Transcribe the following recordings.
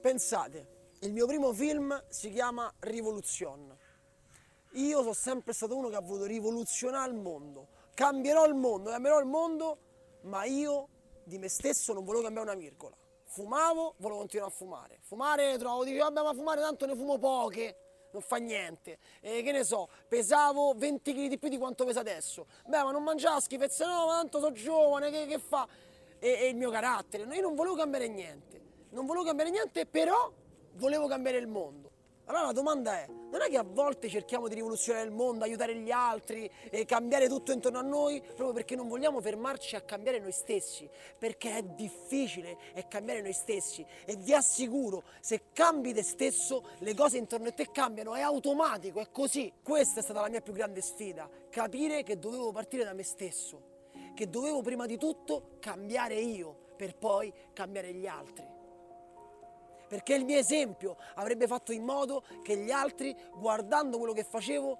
Pensate, il mio primo film si chiama Rivolution. Io sono sempre stato uno che ha voluto rivoluzionare il mondo. Cambierò il mondo, cambierò il mondo, ma io di me stesso non volevo cambiare una virgola. Fumavo, volevo continuare a fumare. Fumare trovo, dicevo, vabbè, ma fumare tanto ne fumo poche, non fa niente. E che ne so, pesavo 20 kg di più di quanto pesa adesso. Beh, ma non mangiavo schifezze, no, ma tanto sono giovane, che, che fa? E, e il mio carattere. Io non volevo cambiare niente. Non volevo cambiare niente, però volevo cambiare il mondo. Allora la domanda è, non è che a volte cerchiamo di rivoluzionare il mondo, aiutare gli altri e cambiare tutto intorno a noi proprio perché non vogliamo fermarci a cambiare noi stessi, perché è difficile è cambiare noi stessi e vi assicuro, se cambi te stesso, le cose intorno a te cambiano, è automatico, è così. Questa è stata la mia più grande sfida, capire che dovevo partire da me stesso, che dovevo prima di tutto cambiare io per poi cambiare gli altri perché il mio esempio avrebbe fatto in modo che gli altri, guardando quello che facevo,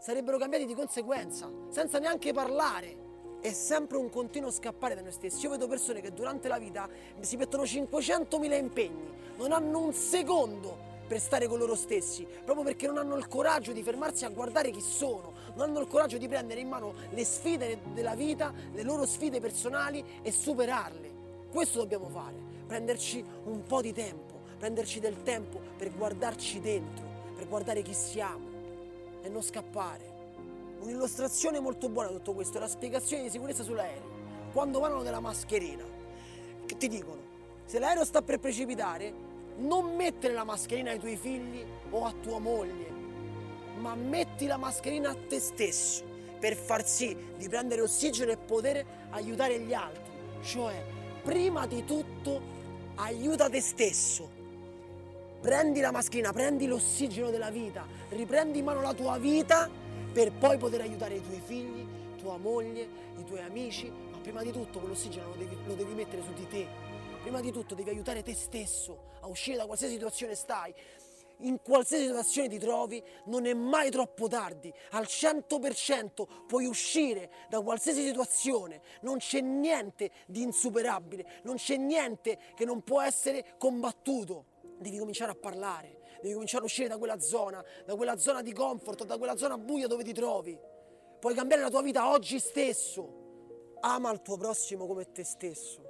sarebbero cambiati di conseguenza, senza neanche parlare. È sempre un continuo scappare da noi stessi. Io vedo persone che durante la vita si mettono 500.000 impegni, non hanno un secondo per stare con loro stessi, proprio perché non hanno il coraggio di fermarsi a guardare chi sono, non hanno il coraggio di prendere in mano le sfide della vita, le loro sfide personali e superarle. Questo dobbiamo fare, prenderci un po' di tempo prenderci del tempo per guardarci dentro, per guardare chi siamo e non scappare. Un'illustrazione molto buona di tutto questo è la spiegazione di sicurezza sull'aereo. Quando parlano della mascherina, che ti dicono, se l'aereo sta per precipitare, non mettere la mascherina ai tuoi figli o a tua moglie, ma metti la mascherina a te stesso per far sì di prendere ossigeno e poter aiutare gli altri. Cioè, prima di tutto, aiuta te stesso Prendi la mascherina, prendi l'ossigeno della vita, riprendi in mano la tua vita per poi poter aiutare i tuoi figli, tua moglie, i tuoi amici, ma prima di tutto quell'ossigeno lo devi, lo devi mettere su di te. Prima di tutto devi aiutare te stesso a uscire da qualsiasi situazione stai in qualsiasi situazione ti trovi, non è mai troppo tardi. Al 100% puoi uscire da qualsiasi situazione. Non c'è niente di insuperabile, non c'è niente che non può essere combattuto devi cominciare a parlare, devi cominciare a uscire da quella zona, da quella zona di comfort, da quella zona buia dove ti trovi. Puoi cambiare la tua vita oggi stesso. Ama il tuo prossimo come te stesso.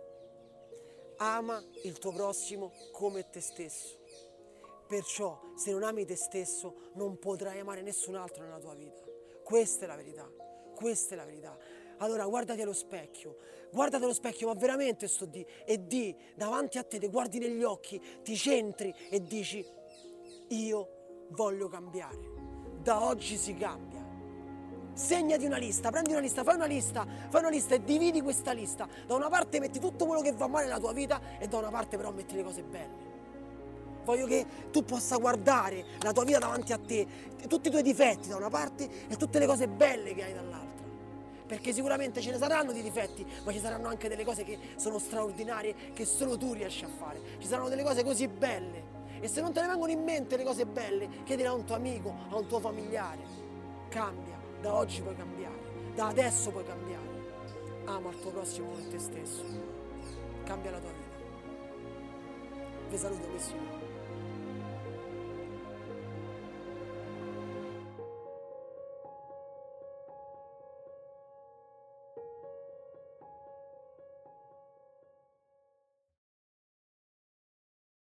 Ama il tuo prossimo come te stesso. Perciò, se non ami te stesso, non potrai amare nessun altro nella tua vita. Questa è la verità. Questa è la verità. Allora guardati allo specchio, guardati allo specchio, ma veramente sto di e di davanti a te, ti guardi negli occhi, ti centri e dici io voglio cambiare. Da oggi si cambia. Segnati una lista, prendi una lista, fai una lista, fai una lista e dividi questa lista. Da una parte metti tutto quello che va male nella tua vita e da una parte però metti le cose belle. Voglio che tu possa guardare la tua vita davanti a te, tutti i tuoi difetti da una parte e tutte le cose belle che hai dall'altra perché sicuramente ce ne saranno di difetti, ma ci saranno anche delle cose che sono straordinarie, che solo tu riesci a fare. Ci saranno delle cose così belle. E se non te ne vengono in mente le cose belle, chiedile a un tuo amico, a un tuo familiare. Cambia, da oggi puoi cambiare, da adesso puoi cambiare. Ama il tuo prossimo come te stesso. Cambia la tua vita. Vi saluto, Messina.